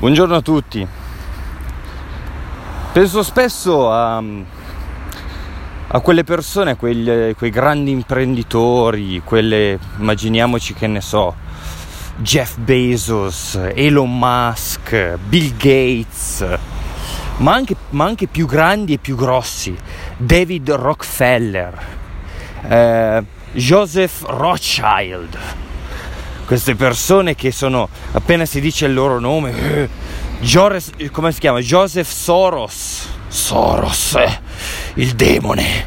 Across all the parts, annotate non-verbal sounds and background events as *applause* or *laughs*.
Buongiorno a tutti. Penso spesso a, a quelle persone, a quegli, quei grandi imprenditori, quelle, immaginiamoci che ne so, Jeff Bezos, Elon Musk, Bill Gates, ma anche, ma anche più grandi e più grossi, David Rockefeller, eh, Joseph Rothschild queste persone che sono, appena si dice il loro nome, eh, come si chiama? Joseph Soros, Soros, eh, il demone.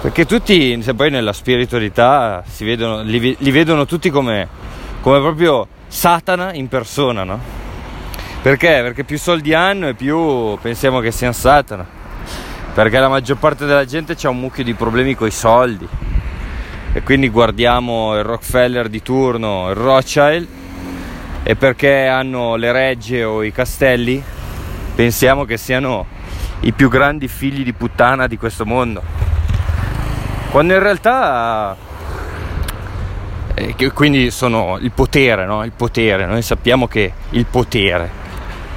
Perché tutti, se poi nella spiritualità vedono, li, li vedono tutti come, come proprio Satana in persona, no? Perché? Perché più soldi hanno e più pensiamo che siano Satana. Perché la maggior parte della gente ha un mucchio di problemi con i soldi e quindi guardiamo il Rockefeller di turno, il Rothschild. E perché hanno le regge o i castelli? Pensiamo che siano i più grandi figli di puttana di questo mondo. Quando in realtà eh, quindi sono il potere, no? il potere, noi sappiamo che il potere.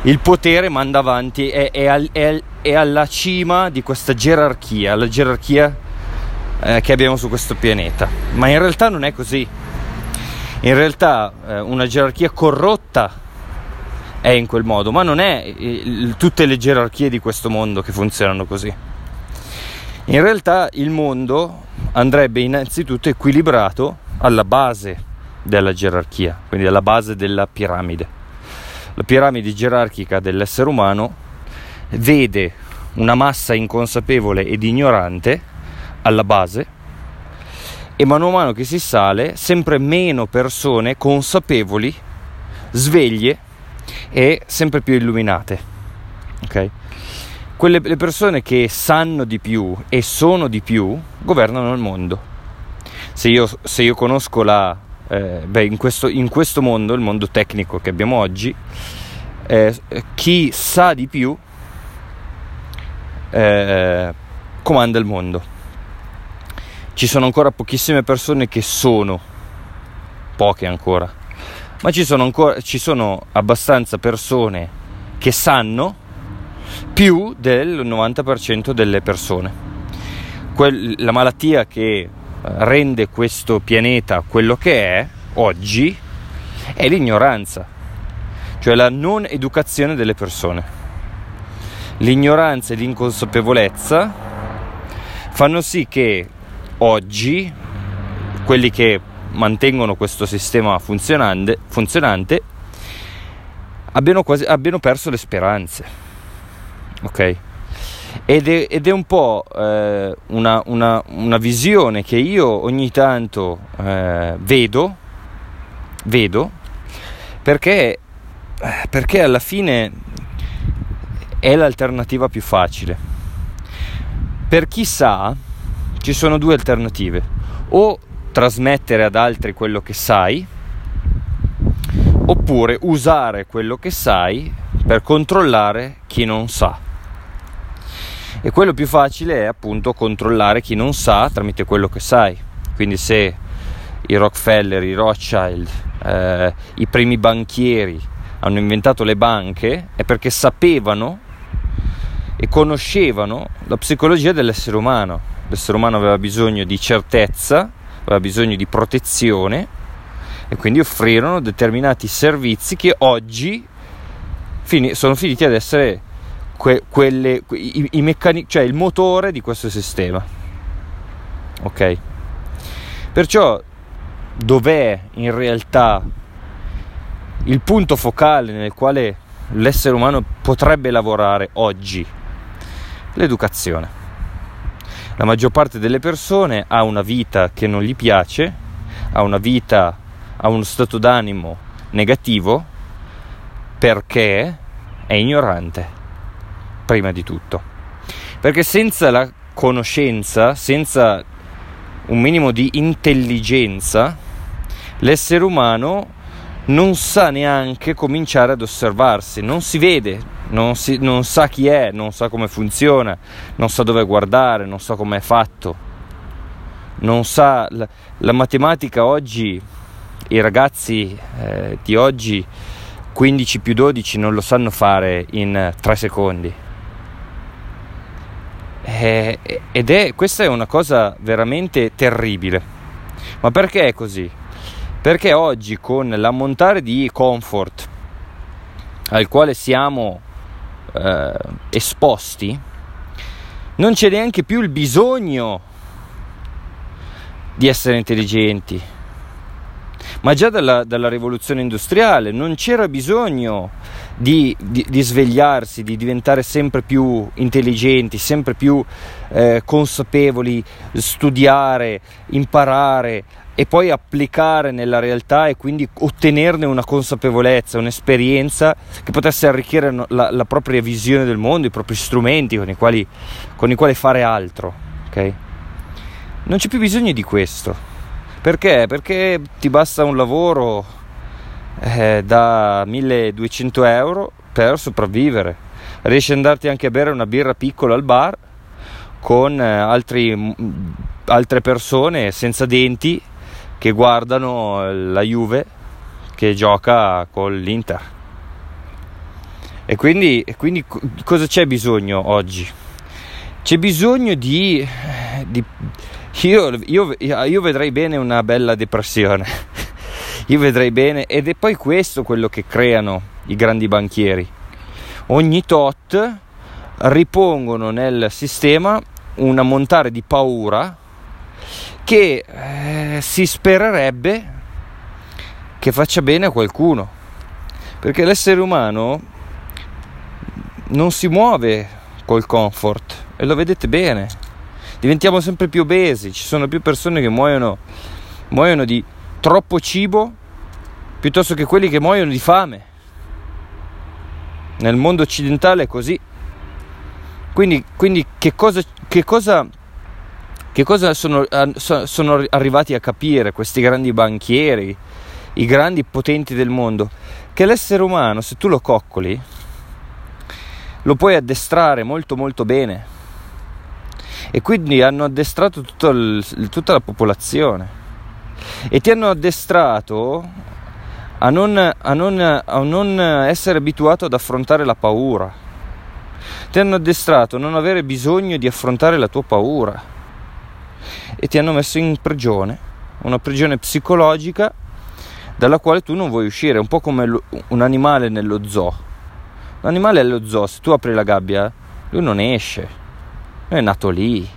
Il potere manda avanti è, è, è, è alla cima di questa gerarchia. La gerarchia eh, che abbiamo su questo pianeta. Ma in realtà non è così. In realtà eh, una gerarchia corrotta è in quel modo, ma non è il, tutte le gerarchie di questo mondo che funzionano così. In realtà il mondo andrebbe innanzitutto equilibrato alla base della gerarchia, quindi alla base della piramide. La piramide gerarchica dell'essere umano vede una massa inconsapevole ed ignorante alla base e mano a mano che si sale sempre meno persone consapevoli, sveglie e sempre più illuminate. Ok? Quelle le persone che sanno di più e sono di più governano il mondo. Se io, se io conosco la, eh, beh, in, questo, in, questo, mondo, il mondo tecnico che abbiamo oggi, eh, chi sa di più eh, comanda il mondo ci sono ancora pochissime persone che sono, poche ancora, ma ci sono, ancora, ci sono abbastanza persone che sanno più del 90% delle persone. Quell- la malattia che eh, rende questo pianeta quello che è oggi è l'ignoranza, cioè la non educazione delle persone. L'ignoranza e l'inconsapevolezza fanno sì che oggi quelli che mantengono questo sistema funzionante, funzionante abbiano, quasi, abbiano perso le speranze. Ok? Ed è, ed è un po' eh, una, una, una, visione che io ogni tanto eh, vedo, vedo perché, perché alla fine è l'alternativa più facile. Per chi sa, ci sono due alternative. O trasmettere ad altri quello che sai, oppure usare quello che sai per controllare chi non sa. E quello più facile è appunto controllare chi non sa tramite quello che sai. Quindi se i Rockefeller, i Rothschild, eh, i primi banchieri hanno inventato le banche è perché sapevano e conoscevano la psicologia dell'essere umano l'essere umano aveva bisogno di certezza, aveva bisogno di protezione e quindi offrirono determinati servizi che oggi fini, sono finiti ad essere que, quelle, i, i meccani- cioè il motore di questo sistema. Ok? Perciò dov'è in realtà il punto focale nel quale l'essere umano potrebbe lavorare oggi? L'educazione. La maggior parte delle persone ha una vita che non gli piace, ha una vita, ha uno stato d'animo negativo perché è ignorante, prima di tutto. Perché senza la conoscenza, senza un minimo di intelligenza, l'essere umano non sa neanche cominciare ad osservarsi, non si vede, non, si, non sa chi è, non sa come funziona, non sa dove guardare, non sa come è fatto, non sa la, la matematica oggi, i ragazzi eh, di oggi 15 più 12 non lo sanno fare in 3 secondi. Eh, ed è, questa è una cosa veramente terribile. Ma perché è così? Perché oggi con l'ammontare di comfort al quale siamo eh, esposti, non c'è neanche più il bisogno di essere intelligenti. Ma già dalla, dalla rivoluzione industriale non c'era bisogno di, di, di, svegliarsi, di diventare sempre più intelligenti, sempre più eh, consapevoli, studiare, imparare, e poi applicare nella realtà e quindi ottenerne una consapevolezza, un'esperienza che potesse arricchire la, la propria visione del mondo, i propri strumenti con i quali, con i quali fare altro. Okay? Non c'è più bisogno di questo. Perché? Perché ti basta un lavoro eh, da 1200 euro per sopravvivere. Riesci ad andarti anche a bere una birra piccola al bar con eh, altri, altre persone senza denti che guardano la Juve che gioca con l'Inter. E quindi, e quindi cosa c'è bisogno oggi? C'è bisogno di... di io, io, io vedrei bene una bella depressione. *laughs* io vedrei bene ed è poi questo quello che creano i grandi banchieri. Ogni tot ripongono nel sistema un ammontare di paura che eh, si spererebbe che faccia bene a qualcuno, perché l'essere umano non si muove col comfort e lo vedete bene, diventiamo sempre più obesi, ci sono più persone che muoiono, muoiono di troppo cibo piuttosto che quelli che muoiono di fame. Nel mondo occidentale è così. Quindi, quindi che, cosa, che cosa che cosa sono, sono arrivati a capire questi grandi banchieri, i grandi potenti del mondo? Che l'essere umano, se tu lo coccoli, lo puoi addestrare molto molto bene. E quindi hanno addestrato il, tutta la popolazione. E ti hanno addestrato a non, a, non, a non essere abituato ad affrontare la paura. Ti hanno addestrato a non avere bisogno di affrontare la tua paura e ti hanno messo in prigione, una prigione psicologica dalla quale tu non vuoi uscire, un po' come un animale nello zoo. L'animale allo zoo, se tu apri la gabbia, lui non esce, lui è nato lì,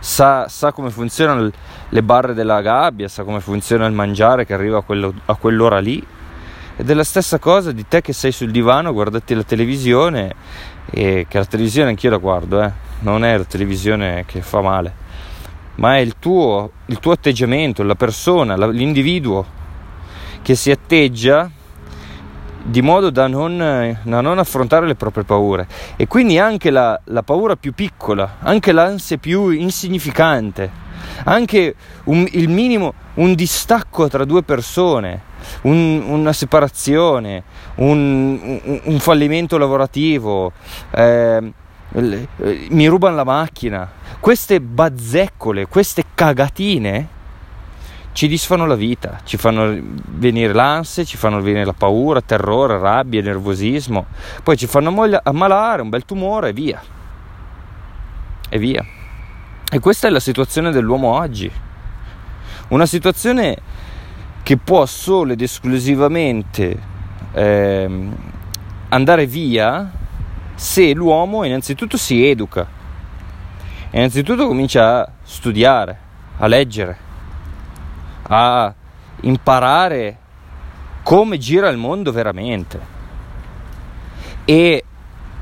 sa, sa come funzionano le barre della gabbia, sa come funziona il mangiare che arriva a, quello, a quell'ora lì. Ed è la stessa cosa di te che sei sul divano, guardati la televisione, e che la televisione anch'io la guardo, eh. non è la televisione che fa male ma è il tuo, il tuo atteggiamento, la persona, la, l'individuo che si atteggia di modo da non, da non, affrontare le proprie paure. E quindi anche la, la, paura più piccola, anche l'ansia più insignificante, anche un, il minimo, un distacco tra due persone, un, una separazione, un, un fallimento lavorativo, eh, mi rubano la macchina. Queste bazzeccole, queste cagatine ci disfanno la vita, ci fanno venire l'ansia, ci fanno venire la paura, terrore, rabbia, nervosismo, poi ci fanno ammalare, un bel tumore e via. E via. E questa è la situazione dell'uomo oggi. Una situazione che può solo ed esclusivamente eh, andare via se l'uomo innanzitutto si educa, innanzitutto comincia a studiare, a leggere, a imparare come gira il mondo veramente. E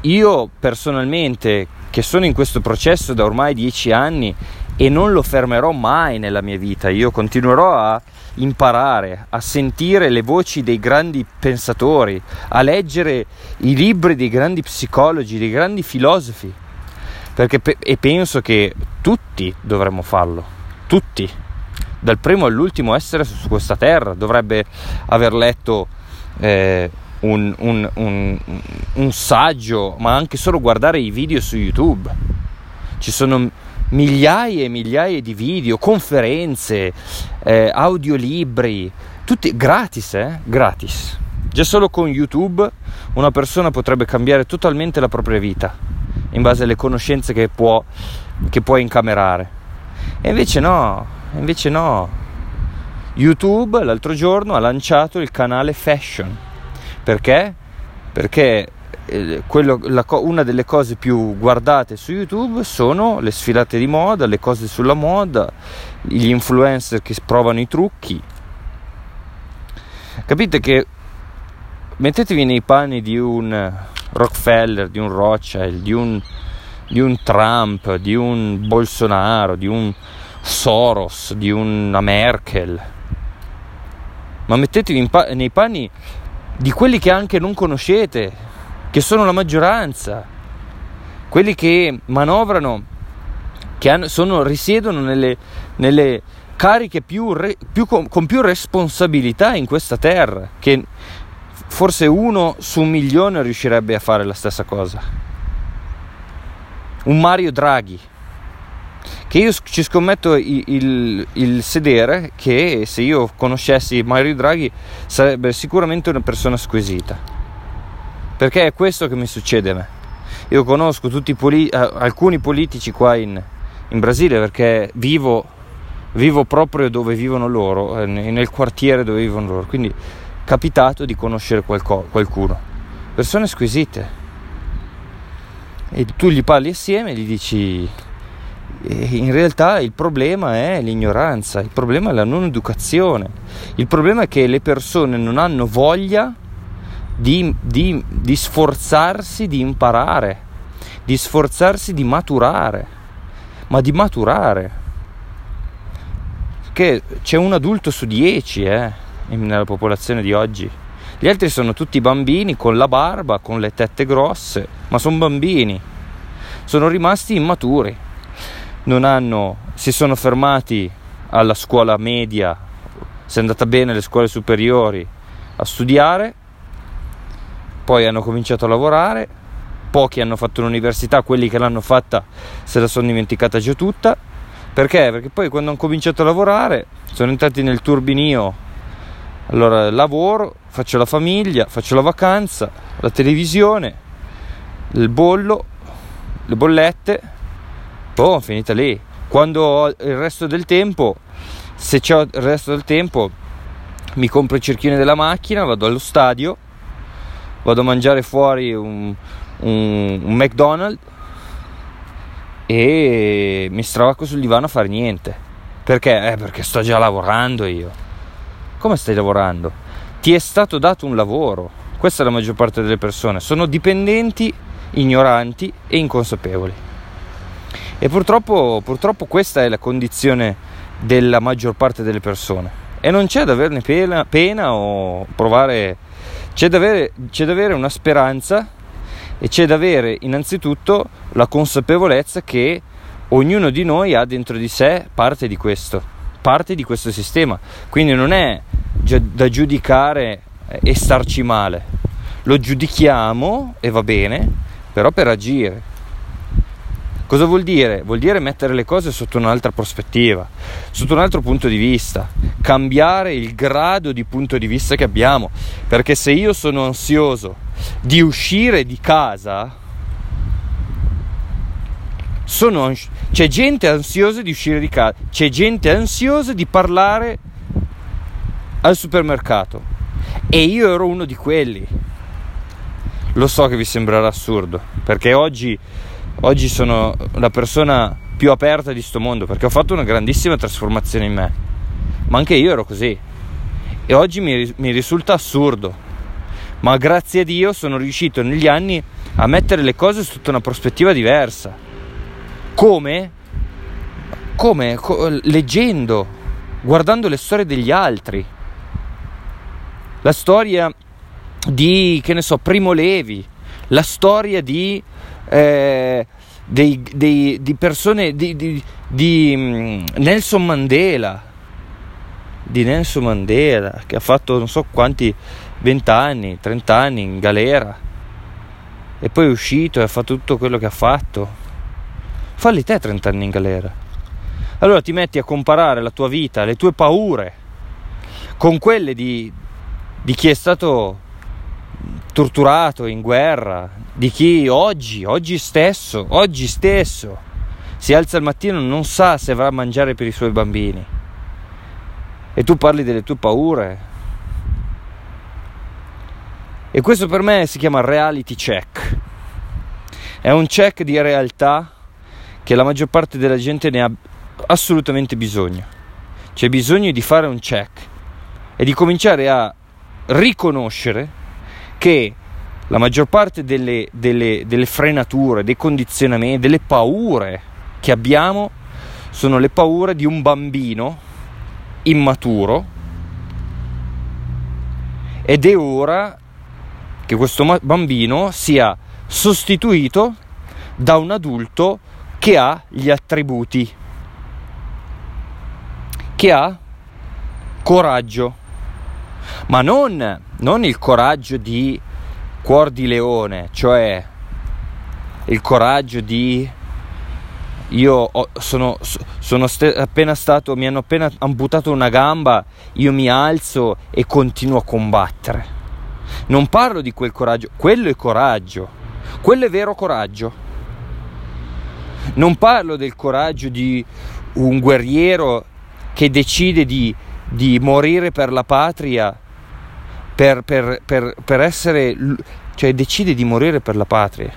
io personalmente, che sono in questo processo da ormai dieci anni e non lo fermerò mai nella mia vita, io continuerò a imparare a sentire le voci dei grandi pensatori, a leggere i libri dei grandi psicologi, dei grandi filosofi, perché pe- e penso che tutti dovremmo farlo, tutti, dal primo all'ultimo essere su questa terra dovrebbe aver letto eh, un, un, un, un saggio, ma anche solo guardare i video su YouTube. Ci sono migliaia e migliaia di video, conferenze, eh, audiolibri, tutti gratis, eh? Gratis. Già solo con YouTube una persona potrebbe cambiare totalmente la propria vita in base alle conoscenze che può, che può incamerare. E invece no, invece no. YouTube l'altro giorno ha lanciato il canale Fashion. Perché? Perché eh, quello, la, una delle cose più guardate su YouTube sono le sfilate di moda, le cose sulla moda, gli influencer che provano i trucchi. Capite che mettetevi nei panni di un Rockefeller, di un Rothschild, di un, di un Trump, di un Bolsonaro, di un Soros, di una Merkel. Ma mettetevi pa- nei panni di quelli che anche non conoscete, che sono la maggioranza, quelli che manovrano, che hanno, sono, risiedono nelle, nelle cariche più, più con, con più responsabilità in questa terra, che forse uno su un milione riuscirebbe a fare la stessa cosa. Un Mario Draghi, che io ci scommetto il, il, il, sedere che se io conoscessi Mario Draghi sarebbe sicuramente una persona squisita. Perché è questo che mi succede a me. Io conosco poli- eh, alcuni politici qua in, in Brasile perché vivo, vivo, proprio dove vivono loro, eh, nel quartiere dove vivono loro. Quindi capitato di conoscere qualco, qualcuno. Persone squisite. E tu gli parli assieme e gli dici in realtà il problema è l'ignoranza, il problema è la non educazione, il problema è che le persone non hanno voglia di, di, di sforzarsi di imparare, di sforzarsi di maturare, ma di maturare. Che c'è un adulto su dieci, eh nella popolazione di oggi. Gli altri sono tutti bambini con la barba, con le tette grosse, ma sono bambini. Sono rimasti immaturi. Non hanno, si sono fermati alla scuola media, se è andata bene alle scuole superiori a studiare, poi hanno cominciato a lavorare, pochi hanno fatto l'università, quelli che l'hanno fatta se la sono dimenticata già tutta. Perché? Perché poi quando hanno cominciato a lavorare sono entrati nel turbinio allora lavoro, faccio la famiglia, faccio la vacanza, la televisione, il bollo, le bollette, boh, finita lì. Quando ho il resto del tempo, se c'ho il resto del tempo, mi compro i cerchini della macchina, vado allo stadio, vado a mangiare fuori un, un, un McDonald's e mi stravacco sul divano a fare niente. Perché? Eh, perché sto già lavorando io. Come stai lavorando? Ti è stato dato un lavoro. Questa è la maggior parte delle persone. Sono dipendenti, ignoranti e inconsapevoli. E purtroppo, purtroppo questa è la condizione della maggior parte delle persone. E non c'è da averne pena, pena o provare... C'è da, avere, c'è da avere una speranza e c'è da avere innanzitutto la consapevolezza che ognuno di noi ha dentro di sé parte di questo parte di questo sistema. Quindi non è da giudicare e starci male. Lo giudichiamo e va bene, però per agire. Cosa vuol dire? Vuol dire mettere le cose sotto un'altra prospettiva, sotto un altro punto di vista, cambiare il grado di punto di vista che abbiamo. Perché se io sono ansioso di uscire di casa, sono, c'è gente ansiosa di uscire di casa, c'è gente ansiosa di parlare al supermercato e io ero uno di quelli. Lo so che vi sembrerà assurdo, perché oggi, oggi sono la persona più aperta di sto mondo, perché ho fatto una grandissima trasformazione in me, ma anche io ero così. E oggi mi, mi risulta assurdo, ma grazie a Dio sono riuscito negli anni a mettere le cose sotto una prospettiva diversa come? Come? Co- leggendo, guardando le storie degli altri. La storia di, che ne so, Primo Levi, la storia di, eh, dei, dei, di persone, di, di, di mm, Nelson Mandela, di Nelson Mandela, che ha fatto non so quanti, 20 anni, 30 anni in galera, e poi è uscito e ha fatto tutto quello che ha fatto. Falli te 30 anni in galera. Allora ti metti a comparare la tua vita, le tue paure, con quelle di, di chi è stato torturato in guerra, di chi oggi, oggi stesso, oggi stesso, si alza al mattino e non sa se avrà a mangiare per i suoi bambini. E tu parli delle tue paure. E questo per me si chiama reality check. È un check di realtà che la maggior parte della gente ne ha assolutamente bisogno. C'è bisogno di fare un check e di cominciare a riconoscere che la maggior parte delle, delle, delle frenature, dei condizionamenti, delle paure che abbiamo sono le paure di un bambino immaturo ed è ora che questo bambino sia sostituito da un adulto che ha gli attributi, che ha coraggio, ma non, non il coraggio di cuor di leone, cioè il coraggio di io ho, sono, sono st- appena stato, mi hanno appena amputato una gamba, io mi alzo e continuo a combattere. Non parlo di quel coraggio, quello è coraggio, quello è vero coraggio. Non parlo del coraggio di un guerriero che decide di, di morire per la patria per, per, per, per essere, cioè decide di morire per la patria.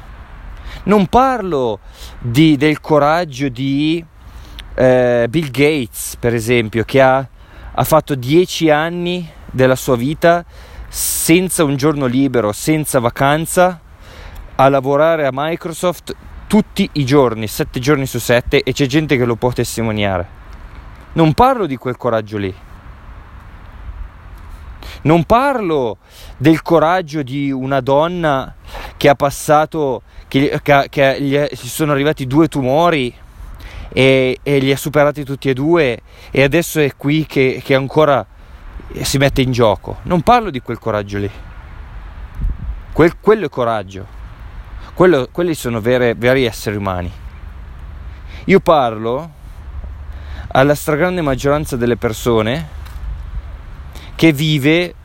Non parlo di, del coraggio di eh, Bill Gates, per esempio, che ha, ha fatto dieci anni della sua vita senza un giorno libero, senza vacanza, a lavorare a Microsoft tutti i giorni, sette giorni su sette, e c'è gente che lo può testimoniare. Non parlo di quel coraggio lì. Non parlo del coraggio di una donna che ha passato, che, che, che gli si sono arrivati due tumori e, e, li ha superati tutti e due e adesso è qui che, che ancora si mette in gioco. Non parlo di quel coraggio lì. Quel, quello è coraggio. Quello, quelli sono vere, veri esseri umani. Io parlo alla stragrande maggioranza delle persone che vive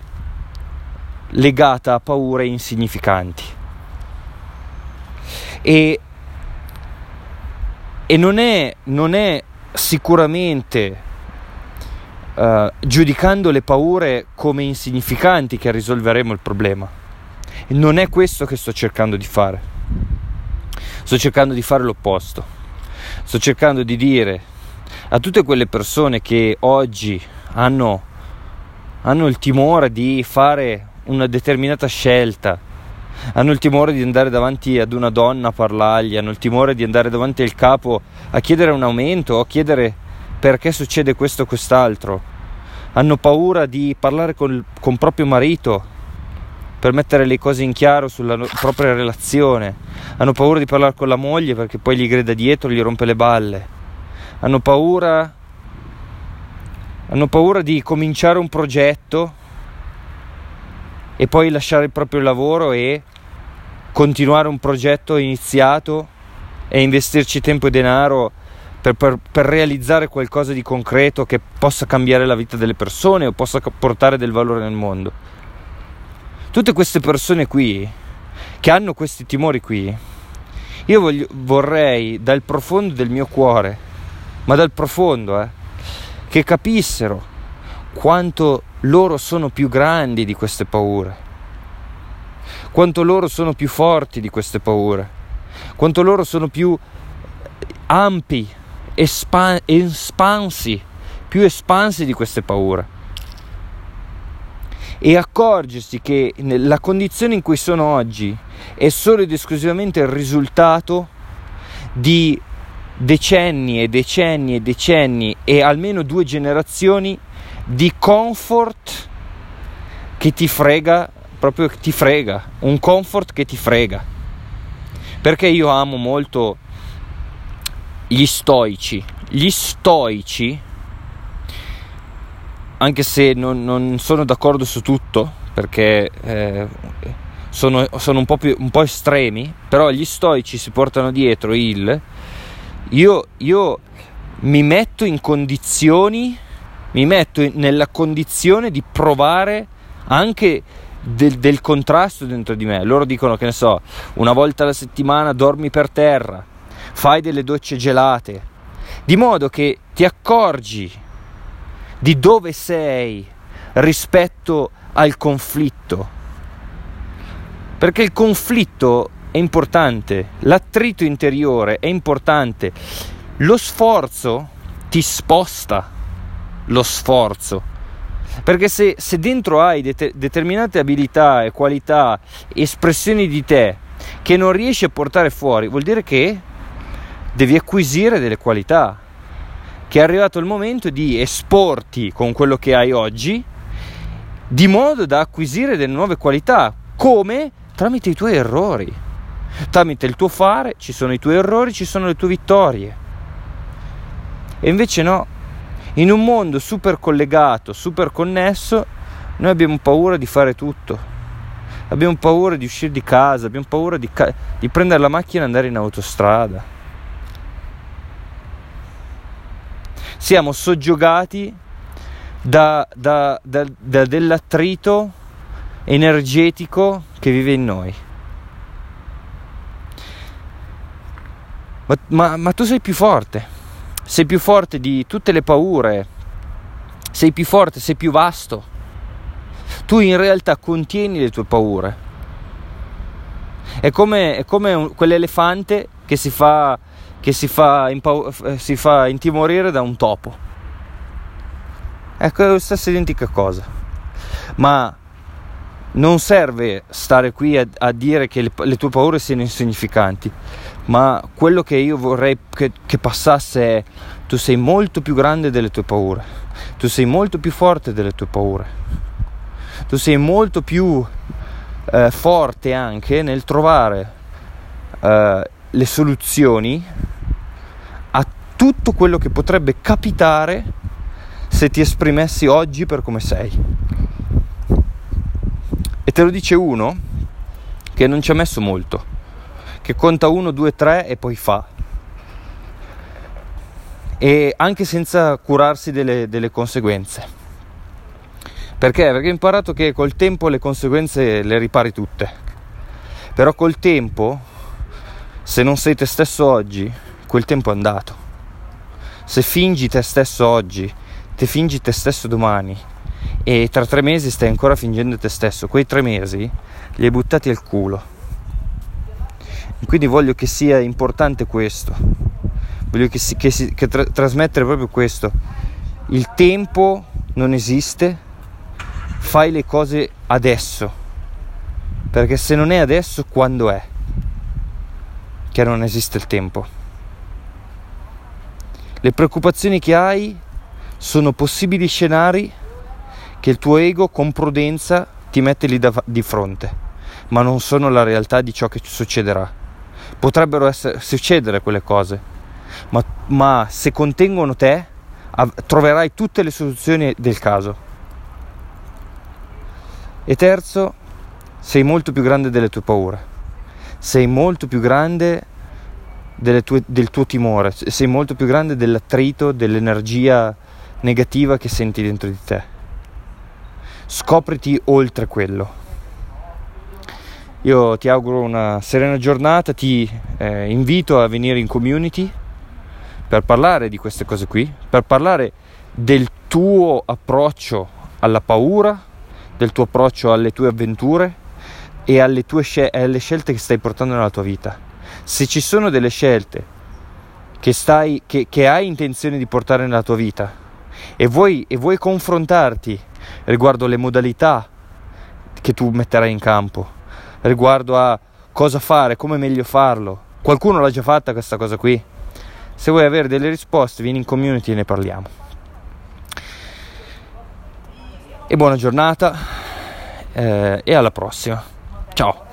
legata a paure insignificanti. E, e non, è, non è sicuramente uh, giudicando le paure come insignificanti che risolveremo il problema. Non è questo che sto cercando di fare. Sto cercando di fare l'opposto. Sto cercando di dire a tutte quelle persone che oggi hanno hanno il timore di fare una determinata scelta, hanno il timore di andare davanti ad una donna a parlargli, hanno il timore di andare davanti al capo a chiedere un aumento o a chiedere perché succede questo o quest'altro, hanno paura di parlare con, con proprio marito per mettere le cose in chiaro sulla propria relazione, hanno paura di parlare con la moglie perché poi gli grida dietro, gli rompe le balle, hanno paura hanno paura di cominciare un progetto e poi lasciare il proprio lavoro e continuare un progetto iniziato e investirci tempo e denaro per, per, per, realizzare qualcosa di concreto che possa cambiare la vita delle persone o possa portare del valore nel mondo. Tutte queste persone qui, che hanno questi timori qui, io voglio, vorrei dal profondo del mio cuore, ma dal profondo, eh, che capissero quanto loro sono più grandi di queste paure, quanto loro sono più forti di queste paure, quanto loro sono più ampi, espan- espansi, più espansi di queste paure. E accorgersi che la condizione in cui sono oggi è solo ed esclusivamente il risultato di decenni e decenni e decenni e almeno due generazioni di comfort che ti frega, proprio ti frega, un comfort che ti frega. Perché io amo molto gli stoici. Gli stoici, anche se non, non sono d'accordo su tutto, perché eh, sono, sono un, po più, un po' estremi, però gli stoici si portano dietro il io, io mi metto in condizioni, mi metto nella condizione di provare anche del, del contrasto dentro di me. Loro dicono che ne so, una volta alla settimana dormi per terra, fai delle docce gelate, di modo che ti accorgi di dove sei rispetto al conflitto. Perché il conflitto è importante, l'attrito interiore è importante, lo sforzo ti sposta, lo sforzo. Perché se, se dentro hai det- determinate abilità e qualità, espressioni di te che non riesci a portare fuori, vuol dire che devi acquisire delle qualità, che è arrivato il momento di esporti con quello che hai oggi, di modo da acquisire delle nuove qualità, come tramite i tuoi errori. Tramite il tuo fare ci sono i tuoi errori, ci sono le tue vittorie. E invece no, in un mondo super collegato, super connesso, noi abbiamo paura di fare tutto. Abbiamo paura di uscire di casa, abbiamo paura di, ca- di prendere la macchina e andare in autostrada. siamo soggiogati da, da, da, da dell'attrito energetico che vive in noi. Ma, ma, ma, tu sei più forte, sei più forte di tutte le paure, sei più forte, sei più vasto. Tu in realtà contieni le tue paure. È come, è come un, quell'elefante che si fa che si fa, impau- eh, si fa intimorire da un topo. Ecco, è la stessa identica cosa. Ma non serve stare qui a, a dire che le, le, tue paure siano insignificanti, ma quello che io vorrei che, che, passasse è tu sei molto più grande delle tue paure, tu sei molto più forte delle tue paure, tu sei molto più eh, forte anche nel trovare eh, le soluzioni a tutto quello che potrebbe capitare se ti esprimessi oggi per come sei. Te lo dice uno che non ci ha messo molto, che conta 1, 2, 3 e poi fa. E anche senza curarsi delle, delle conseguenze. Perché? Perché ho imparato che col tempo le conseguenze le ripari tutte. Però col tempo se non sei te stesso oggi, quel tempo è andato. Se fingi te stesso oggi, te fingi te stesso domani e tra tre mesi stai ancora fingendo te stesso, quei tre mesi li hai buttati al culo. Quindi voglio che sia importante questo, voglio che, si, che, si, che tra, trasmettere proprio questo. Il tempo non esiste, fai le cose adesso, perché se non è adesso, quando è? che non esiste il tempo. Le preoccupazioni che hai sono possibili scenari che il tuo ego con prudenza ti mette lì da, di fronte, ma non sono la realtà di ciò che succederà. Potrebbero essere, succedere quelle cose, ma, ma se contengono te av- troverai tutte le soluzioni del caso. E terzo, sei molto più grande delle tue paure sei molto più grande tue, del tuo timore, sei molto più grande dell'attrito, dell'energia negativa che senti dentro di te. Scopriti oltre quello. Io ti auguro una serena giornata, ti eh, invito a venire in community per parlare di queste cose qui, per parlare del tuo approccio alla paura, del tuo approccio alle tue avventure e alle, tue scel- alle scelte che stai portando nella tua vita. Se ci sono delle scelte che, stai, che, che hai intenzione di portare nella tua vita e vuoi, e vuoi confrontarti riguardo le modalità che tu metterai in campo, riguardo a cosa fare, come meglio farlo, qualcuno l'ha già fatta questa cosa qui. Se vuoi avere delle risposte, vieni in community e ne parliamo. E buona giornata eh, e alla prossima. Ciao.